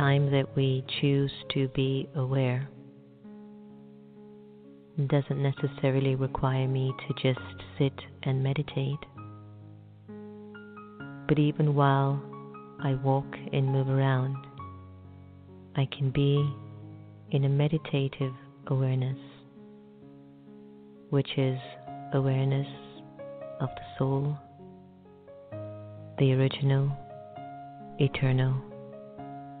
Time that we choose to be aware doesn't necessarily require me to just sit and meditate. But even while I walk and move around, I can be in a meditative awareness, which is awareness of the soul, the original, eternal,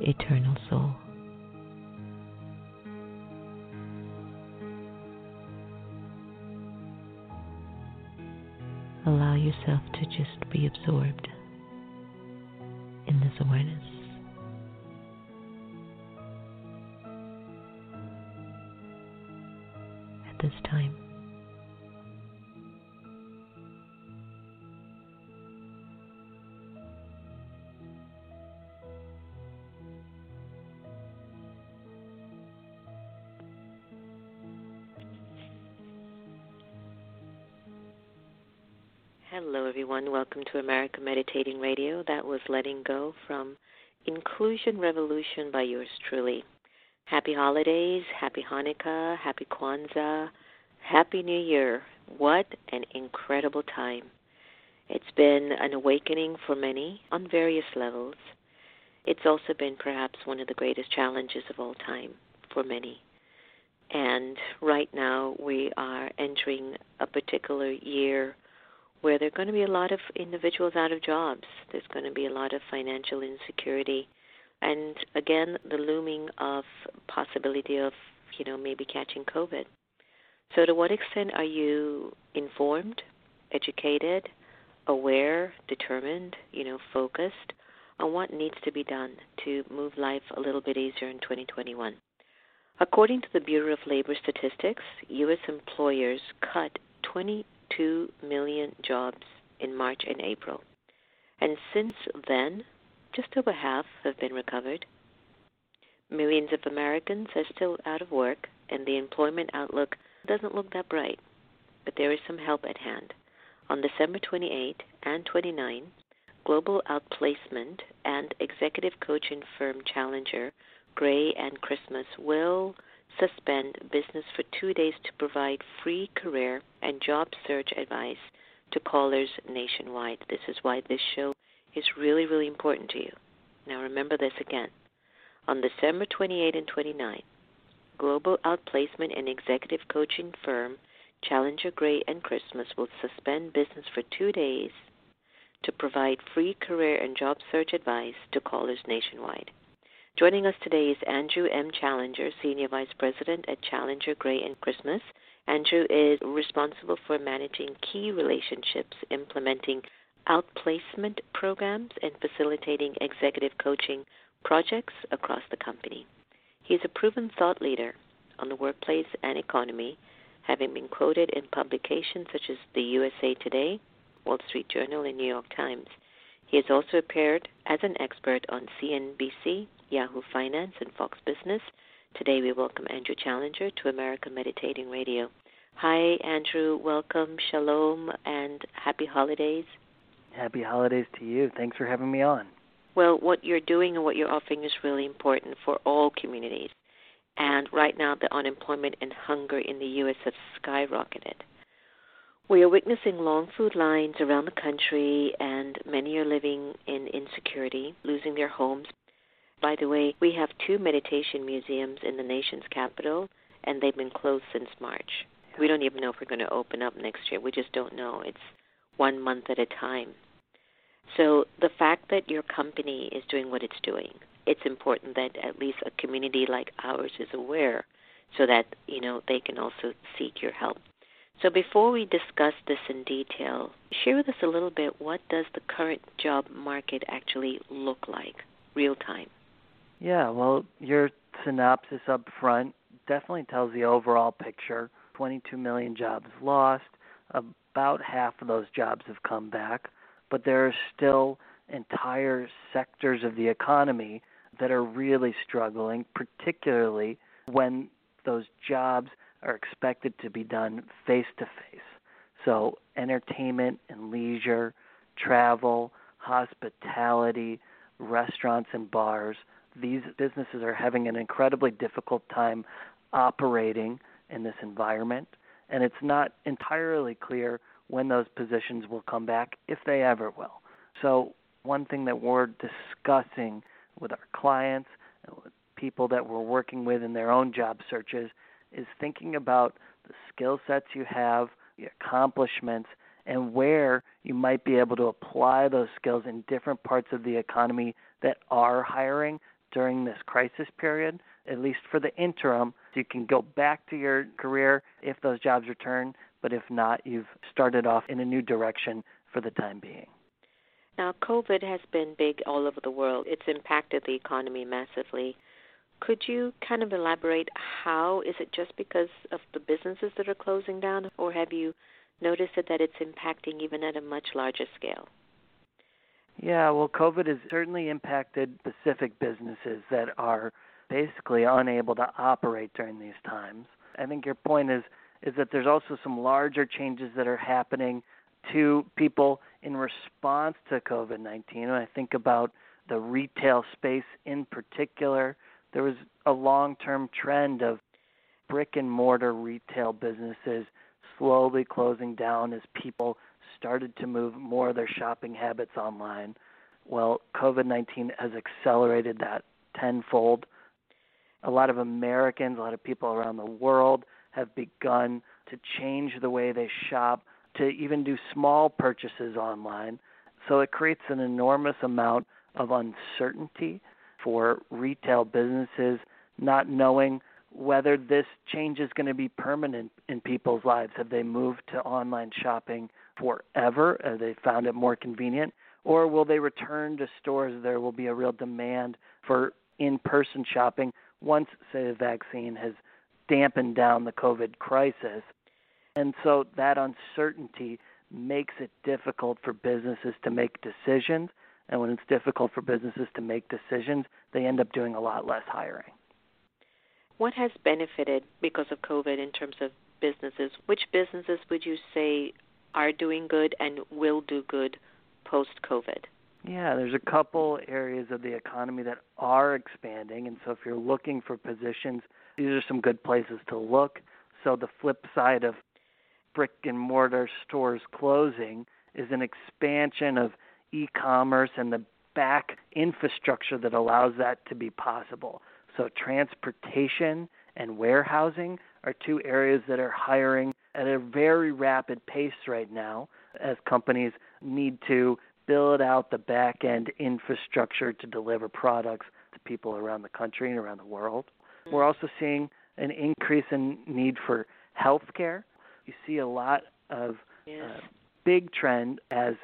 Eternal soul. Allow yourself to just be absorbed in this awareness. To America Meditating Radio. That was Letting Go from Inclusion Revolution by yours truly. Happy holidays, happy Hanukkah, happy Kwanzaa, happy New Year. What an incredible time. It's been an awakening for many on various levels. It's also been perhaps one of the greatest challenges of all time for many. And right now we are entering a particular year where there are going to be a lot of individuals out of jobs. There's going to be a lot of financial insecurity, and again, the looming of possibility of you know maybe catching COVID. So, to what extent are you informed, educated, aware, determined, you know, focused on what needs to be done to move life a little bit easier in 2021? According to the Bureau of Labor Statistics, U.S. employers cut 20 2 million jobs in March and April. And since then, just over half have been recovered. Millions of Americans are still out of work, and the employment outlook doesn't look that bright. But there is some help at hand. On December 28 and 29, Global Outplacement and executive coaching firm Challenger, Gray and Christmas will suspend business for two days to provide free career and job search advice to callers nationwide. This is why this show is really, really important to you. Now, remember this again. On December 28 and 29, global outplacement and executive coaching firm Challenger Gray and Christmas will suspend business for two days to provide free career and job search advice to callers nationwide. Joining us today is Andrew M. Challenger, Senior Vice President at Challenger Gray and Christmas. Andrew is responsible for managing key relationships, implementing outplacement programs, and facilitating executive coaching projects across the company. He is a proven thought leader on the workplace and economy, having been quoted in publications such as the USA Today, Wall Street Journal, and New York Times. He has also appeared as an expert on CNBC, Yahoo Finance, and Fox Business. Today we welcome Andrew Challenger to America Meditating Radio. Hi, Andrew. Welcome, shalom, and happy holidays. Happy holidays to you. Thanks for having me on. Well, what you're doing and what you're offering is really important for all communities. And right now, the unemployment and hunger in the U.S. have skyrocketed. We are witnessing long food lines around the country, and many are living in insecurity, losing their homes, by the way, we have two meditation museums in the nation's capital, and they've been closed since March. We don't even know if we're going to open up next year. We just don't know. It's one month at a time. So the fact that your company is doing what it's doing, it's important that at least a community like ours is aware so that, you know, they can also seek your help. So before we discuss this in detail, share with us a little bit what does the current job market actually look like real time? Yeah, well, your synopsis up front definitely tells the overall picture. 22 million jobs lost. About half of those jobs have come back, but there are still entire sectors of the economy that are really struggling, particularly when those jobs are expected to be done face to face. So, entertainment and leisure, travel, hospitality, restaurants and bars these businesses are having an incredibly difficult time operating in this environment. And it's not entirely clear when those positions will come back, if they ever will. So, one thing that we're discussing with our clients people that we're working with in their own job searches is thinking about the skill sets you have, the accomplishments, and where you might be able to apply those skills in different parts of the economy that are hiring during this crisis period, at least for the interim. So you can go back to your career if those jobs return, but if not, you've started off in a new direction for the time being. Now, COVID has been big all over the world. It's impacted the economy massively. Could you kind of elaborate how? Is it just because of the businesses that are closing down, or have you noticed that it's impacting even at a much larger scale? Yeah, well, COVID has certainly impacted specific businesses that are basically unable to operate during these times. I think your point is is that there's also some larger changes that are happening to people in response to COVID-19. When I think about the retail space in particular, there was a long-term trend of brick and mortar retail businesses slowly closing down as people started to move more of their shopping habits online. Well, COVID 19 has accelerated that tenfold. A lot of Americans, a lot of people around the world have begun to change the way they shop, to even do small purchases online. So it creates an enormous amount of uncertainty for retail businesses, not knowing whether this change is going to be permanent in people's lives. Have they moved to online shopping forever? Have they found it more convenient? Or will they return to stores? There will be a real demand for in person shopping once, say, the vaccine has dampened down the COVID crisis. And so that uncertainty makes it difficult for businesses to make decisions. And when it's difficult for businesses to make decisions, they end up doing a lot less hiring. What has benefited because of COVID in terms of businesses? Which businesses would you say are doing good and will do good post COVID? Yeah, there's a couple areas of the economy that are expanding. And so if you're looking for positions, these are some good places to look. So the flip side of brick and mortar stores closing is an expansion of e commerce and the back infrastructure that allows that to be possible. So, transportation and warehousing are two areas that are hiring at a very rapid pace right now as companies need to build out the back end infrastructure to deliver products to people around the country and around the world. We're also seeing an increase in need for healthcare. You see a lot of yes. uh, big trend as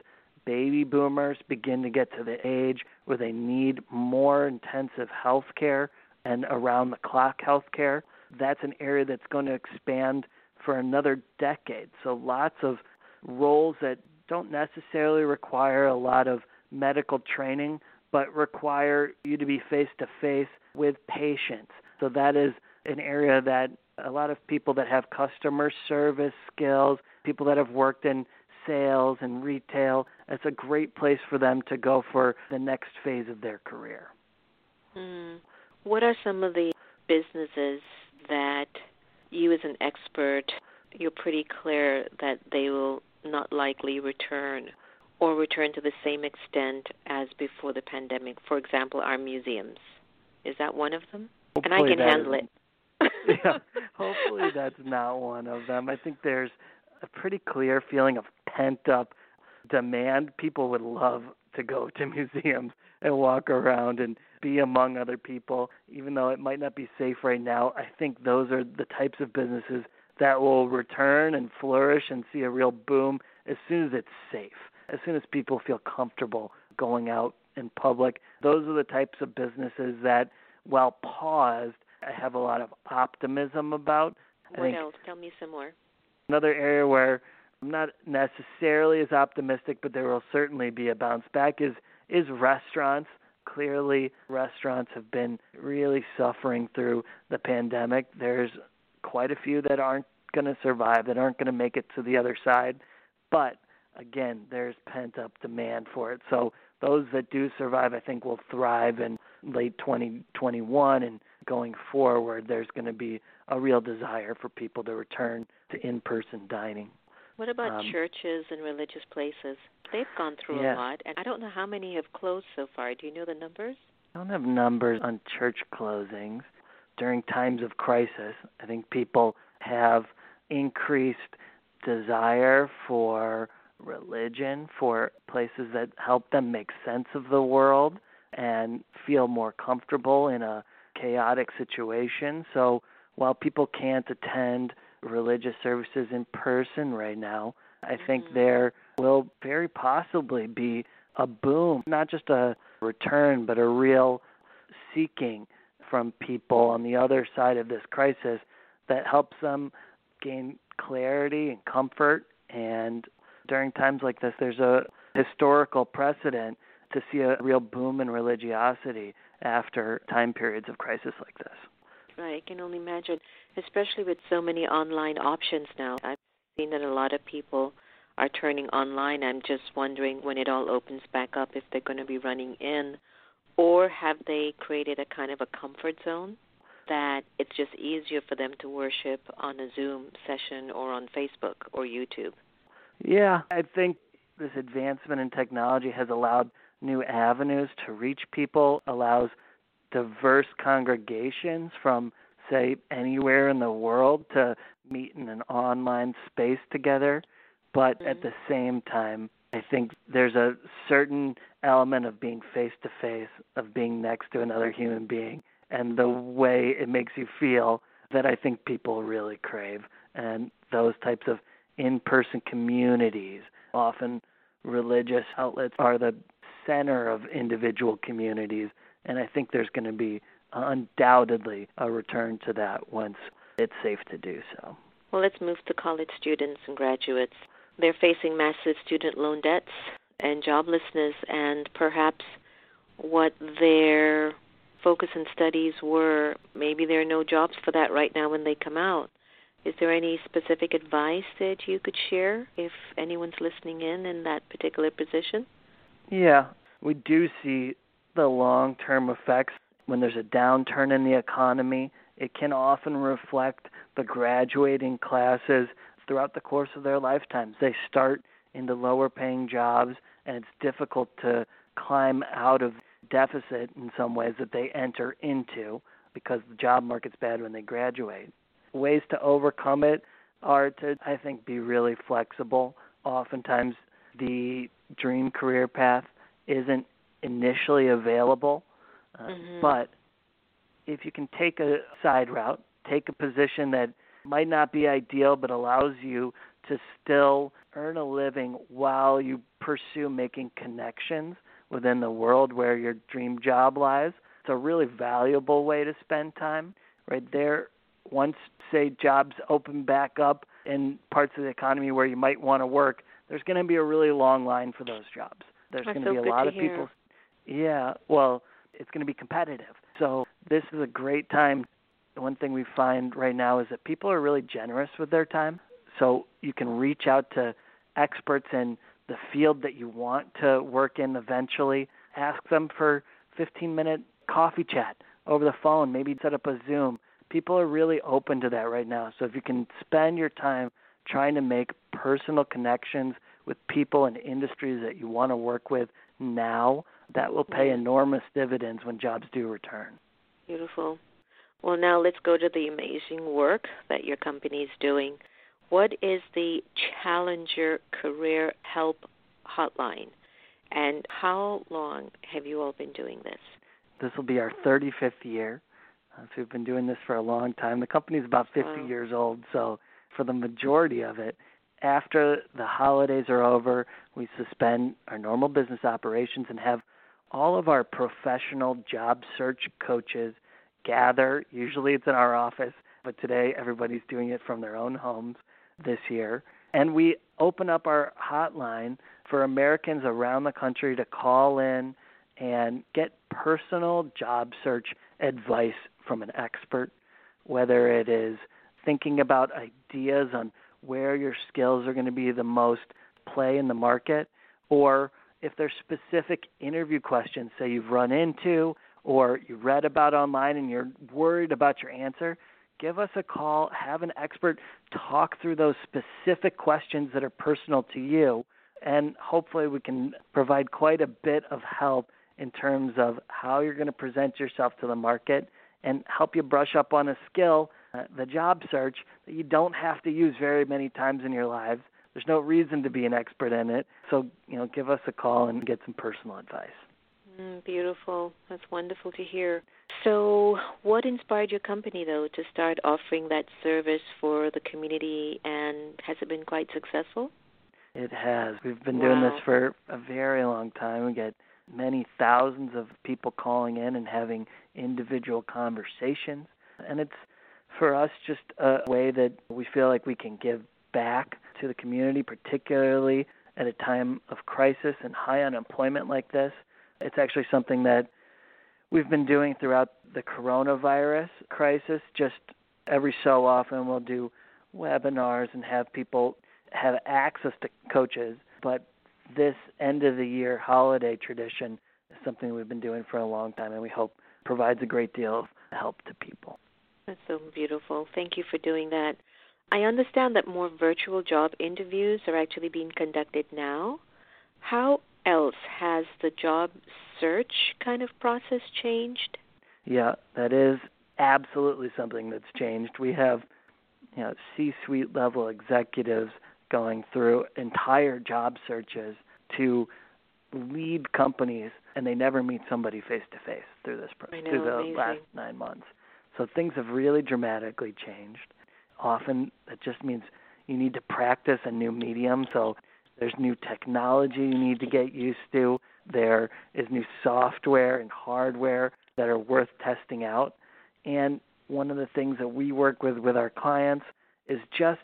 baby boomers begin to get to the age where they need more intensive health care and around the clock health care. That's an area that's going to expand for another decade. So lots of roles that don't necessarily require a lot of medical training, but require you to be face to face with patients. So that is an area that a lot of people that have customer service skills, people that have worked in sales and retail, it's a great place for them to go for the next phase of their career. Mm. What are some of the businesses that you, as an expert, you're pretty clear that they will not likely return or return to the same extent as before the pandemic? For example, our museums. Is that one of them? Hopefully and I can handle it. yeah, hopefully that's not one of them. I think there's a pretty clear feeling of pent up demand. People would love to go to museums and walk around and be among other people, even though it might not be safe right now. I think those are the types of businesses that will return and flourish and see a real boom as soon as it's safe, as soon as people feel comfortable going out in public. Those are the types of businesses that, while paused, I have a lot of optimism about. What else? Tell me some more. Another area where I'm not necessarily as optimistic, but there will certainly be a bounce back is is restaurants. Clearly, restaurants have been really suffering through the pandemic. There's quite a few that aren't going to survive, that aren't going to make it to the other side. But again, there's pent up demand for it. So those that do survive, I think, will thrive in late 2021 and going forward, there's going to be a real desire for people to return to in person dining. What about um, churches and religious places? They've gone through yeah. a lot, and I don't know how many have closed so far. Do you know the numbers? I don't have numbers on church closings. During times of crisis, I think people have increased desire for religion, for places that help them make sense of the world and feel more comfortable in a chaotic situation. So while people can't attend religious services in person right now, I think mm-hmm. there will very possibly be a boom, not just a return, but a real seeking from people on the other side of this crisis that helps them gain clarity and comfort. And during times like this, there's a historical precedent to see a real boom in religiosity after time periods of crisis like this. I can only imagine, especially with so many online options now. I've seen that a lot of people are turning online. I'm just wondering when it all opens back up if they're going to be running in, or have they created a kind of a comfort zone that it's just easier for them to worship on a Zoom session or on Facebook or YouTube? Yeah, I think this advancement in technology has allowed new avenues to reach people, allows diverse congregations from, say, anywhere in the world to meet in an online space together. But mm-hmm. at the same time, I think there's a certain element of being face to face, of being next to another human being, and the way it makes you feel that I think people really crave. And those types of in person communities, often religious outlets, are the center of individual communities and I think there's going to be undoubtedly a return to that once it's safe to do so. Well, let's move to college students and graduates. They're facing massive student loan debts and joblessness, and perhaps what their focus and studies were, maybe there are no jobs for that right now when they come out. Is there any specific advice that you could share if anyone's listening in in that particular position? Yeah, we do see the long term effects when there's a downturn in the economy. It can often reflect the graduating classes throughout the course of their lifetimes. They start into lower paying jobs, and it's difficult to climb out of deficit in some ways that they enter into because the job market's bad when they graduate. Ways to overcome it are to, I think, be really flexible. Oftentimes, the dream career path isn't initially available. Uh, mm-hmm. But if you can take a side route, take a position that might not be ideal but allows you to still earn a living while you pursue making connections within the world where your dream job lies. It's a really valuable way to spend time. Right there, once, say, jobs open back up in parts of the economy where you might want to work, there's going to be a really long line for those jobs. There's going to be a lot of hear. people yeah, well, it's going to be competitive. So this is a great time. One thing we find right now is that people are really generous with their time. So you can reach out to experts in the field that you want to work in eventually. Ask them for 15 minute coffee chat over the phone, maybe set up a Zoom. People are really open to that right now. So if you can spend your time trying to make personal connections with people and industries that you want to work with now, that will pay enormous dividends when jobs do return. Beautiful. Well, now let's go to the amazing work that your company is doing. What is the Challenger Career Help Hotline, and how long have you all been doing this? This will be our 35th year. Uh, so we've been doing this for a long time. The company is about 50 wow. years old, so for the majority of it, after the holidays are over, we suspend our normal business operations and have all of our professional job search coaches gather. Usually it's in our office, but today everybody's doing it from their own homes this year. And we open up our hotline for Americans around the country to call in and get personal job search advice from an expert, whether it is thinking about ideas on where your skills are going to be the most play in the market or if there's specific interview questions, say you've run into or you read about online and you're worried about your answer, give us a call, have an expert talk through those specific questions that are personal to you, and hopefully we can provide quite a bit of help in terms of how you're going to present yourself to the market and help you brush up on a skill, uh, the job search, that you don't have to use very many times in your lives. There's no reason to be an expert in it. So, you know, give us a call and get some personal advice. Mm, beautiful. That's wonderful to hear. So, what inspired your company, though, to start offering that service for the community, and has it been quite successful? It has. We've been wow. doing this for a very long time. We get many thousands of people calling in and having individual conversations. And it's for us just a way that we feel like we can give back to the community, particularly at a time of crisis and high unemployment like this. It's actually something that we've been doing throughout the coronavirus crisis. Just every so often, we'll do webinars and have people have access to coaches. But this end of the year holiday tradition is something we've been doing for a long time, and we hope provides a great deal of help to people. That's so beautiful. Thank you for doing that. I understand that more virtual job interviews are actually being conducted now. How else has the job search kind of process changed? Yeah, that is absolutely something that's changed. We have you know C-suite level executives going through entire job searches to lead companies and they never meet somebody face to face through this process through the amazing. last 9 months. So things have really dramatically changed. Often that just means you need to practice a new medium so there's new technology you need to get used to. There is new software and hardware that are worth testing out. And one of the things that we work with with our clients is just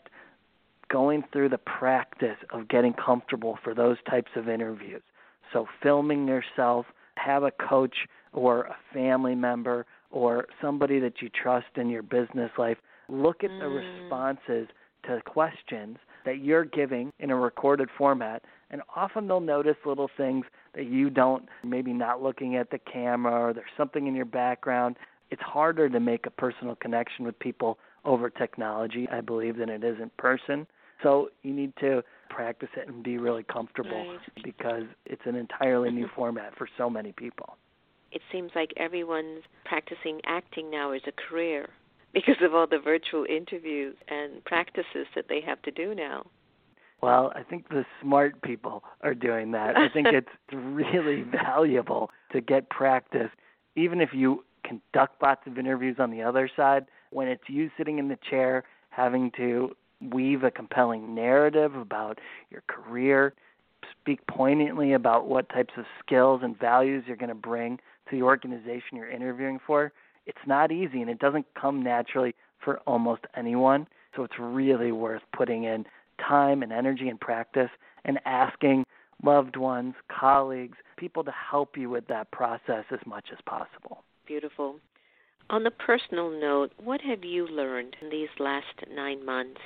going through the practice of getting comfortable for those types of interviews. So, filming yourself, have a coach or a family member or somebody that you trust in your business life look at mm. the responses to questions that you're giving in a recorded format and often they'll notice little things that you don't maybe not looking at the camera or there's something in your background it's harder to make a personal connection with people over technology i believe than it is in person so you need to practice it and be really comfortable right. because it's an entirely new format for so many people. It seems like everyone's practicing acting now as a career because of all the virtual interviews and practices that they have to do now. Well, I think the smart people are doing that. I think it's really valuable to get practice, even if you conduct lots of interviews on the other side. When it's you sitting in the chair having to weave a compelling narrative about your career, speak poignantly about what types of skills and values you're going to bring to the organization you're interviewing for, it's not easy and it doesn't come naturally for almost anyone. So it's really worth putting in time and energy and practice and asking loved ones, colleagues, people to help you with that process as much as possible. Beautiful. On the personal note, what have you learned in these last nine months,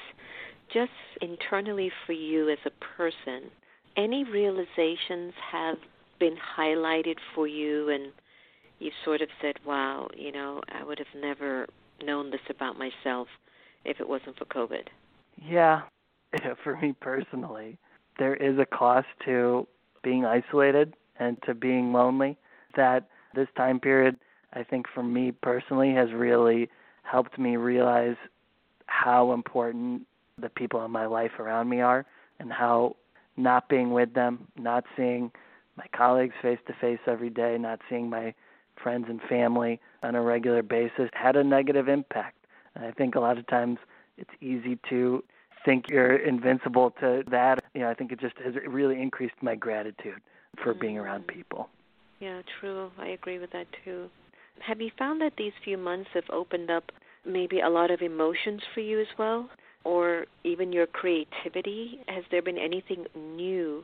just internally for you as a person? Any realizations have been highlighted for you, and you've sort of said, wow, you know, I would have never known this about myself if it wasn't for COVID? Yeah, for me personally, there is a cost to being isolated and to being lonely that this time period I think for me personally has really helped me realize how important the people in my life around me are and how not being with them, not seeing my colleagues face to face every day, not seeing my friends and family on a regular basis had a negative impact. And I think a lot of times it's easy to think you're invincible to that. You know, I think it just has really increased my gratitude for mm-hmm. being around people. Yeah, true. I agree with that too. Have you found that these few months have opened up maybe a lot of emotions for you as well? Or even your creativity? Has there been anything new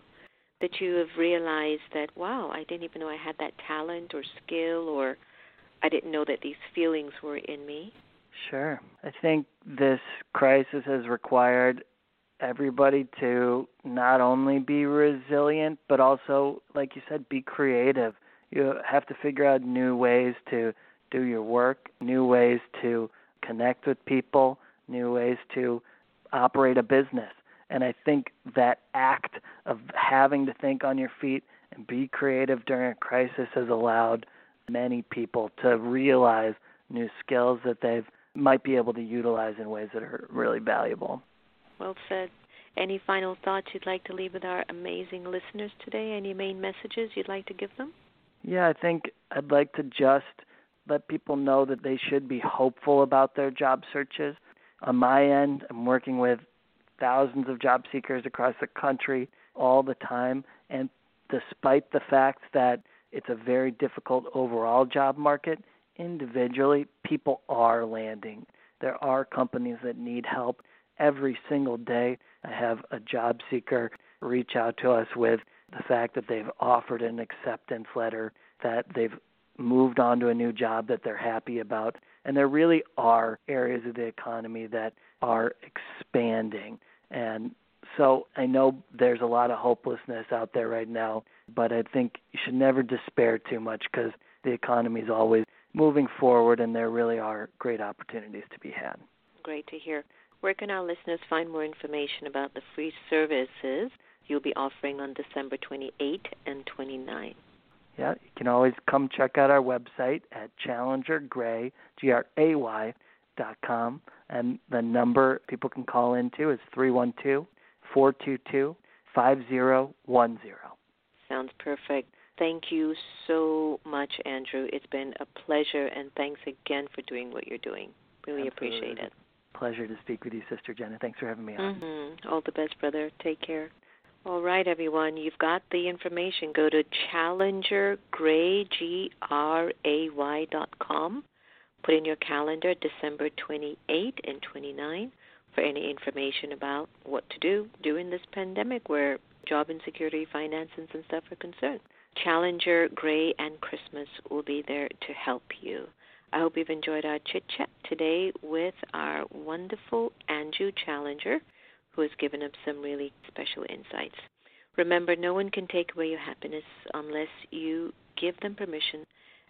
that you have realized that, wow, I didn't even know I had that talent or skill, or I didn't know that these feelings were in me? Sure. I think this crisis has required everybody to not only be resilient, but also, like you said, be creative You have to figure out new ways to do your work, new ways to connect with people, new ways to operate a business. And I think that act of having to think on your feet and be creative during a crisis has allowed many people to realize new skills that they've might be able to utilize in ways that are really valuable. Well said. Any final thoughts you'd like to leave with our amazing listeners today? Any main messages you'd like to give them? Yeah, I think I'd like to just let people know that they should be hopeful about their job searches. On my end, I'm working with thousands of job seekers across the country all the time, and despite the fact that it's a very difficult overall job market, individually, people are landing. There are companies that need help every single day. I have a job seeker reach out to us with the fact that they've offered an acceptance letter, that they've moved on to a new job that they're happy about. And there really are areas of the economy that are expanding. And so I know there's a lot of hopelessness out there right now, but I think you should never despair too much because the economy is always moving forward and there really are great opportunities to be had. Great to hear. Where can our listeners find more information about the free services you'll be offering on December 28 and 29? Yeah, you can always come check out our website at challengergray, G-R-A-Y, dot com, and the number people can call into is three one two four two two five zero one zero. Sounds perfect. Thank you so much, Andrew. It's been a pleasure, and thanks again for doing what you're doing. Really Absolutely. appreciate it. Pleasure to speak with you, Sister Jenna. Thanks for having me on. Mm-hmm. All the best, brother. Take care. All right, everyone. You've got the information. Go to challengergray.com. Put in your calendar December 28 and 29 for any information about what to do during this pandemic where job insecurity, finances, and stuff are concerned. Challenger, Gray, and Christmas will be there to help you. I hope you've enjoyed our chit chat today with our wonderful Andrew Challenger, who has given us some really special insights. Remember, no one can take away your happiness unless you give them permission,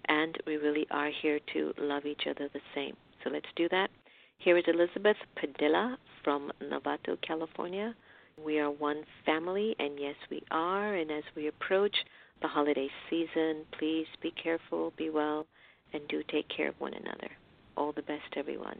and we really are here to love each other the same. So let's do that. Here is Elizabeth Padilla from Novato, California. We are one family, and yes, we are. And as we approach the holiday season. Please be careful, be well, and do take care of one another. All the best, everyone.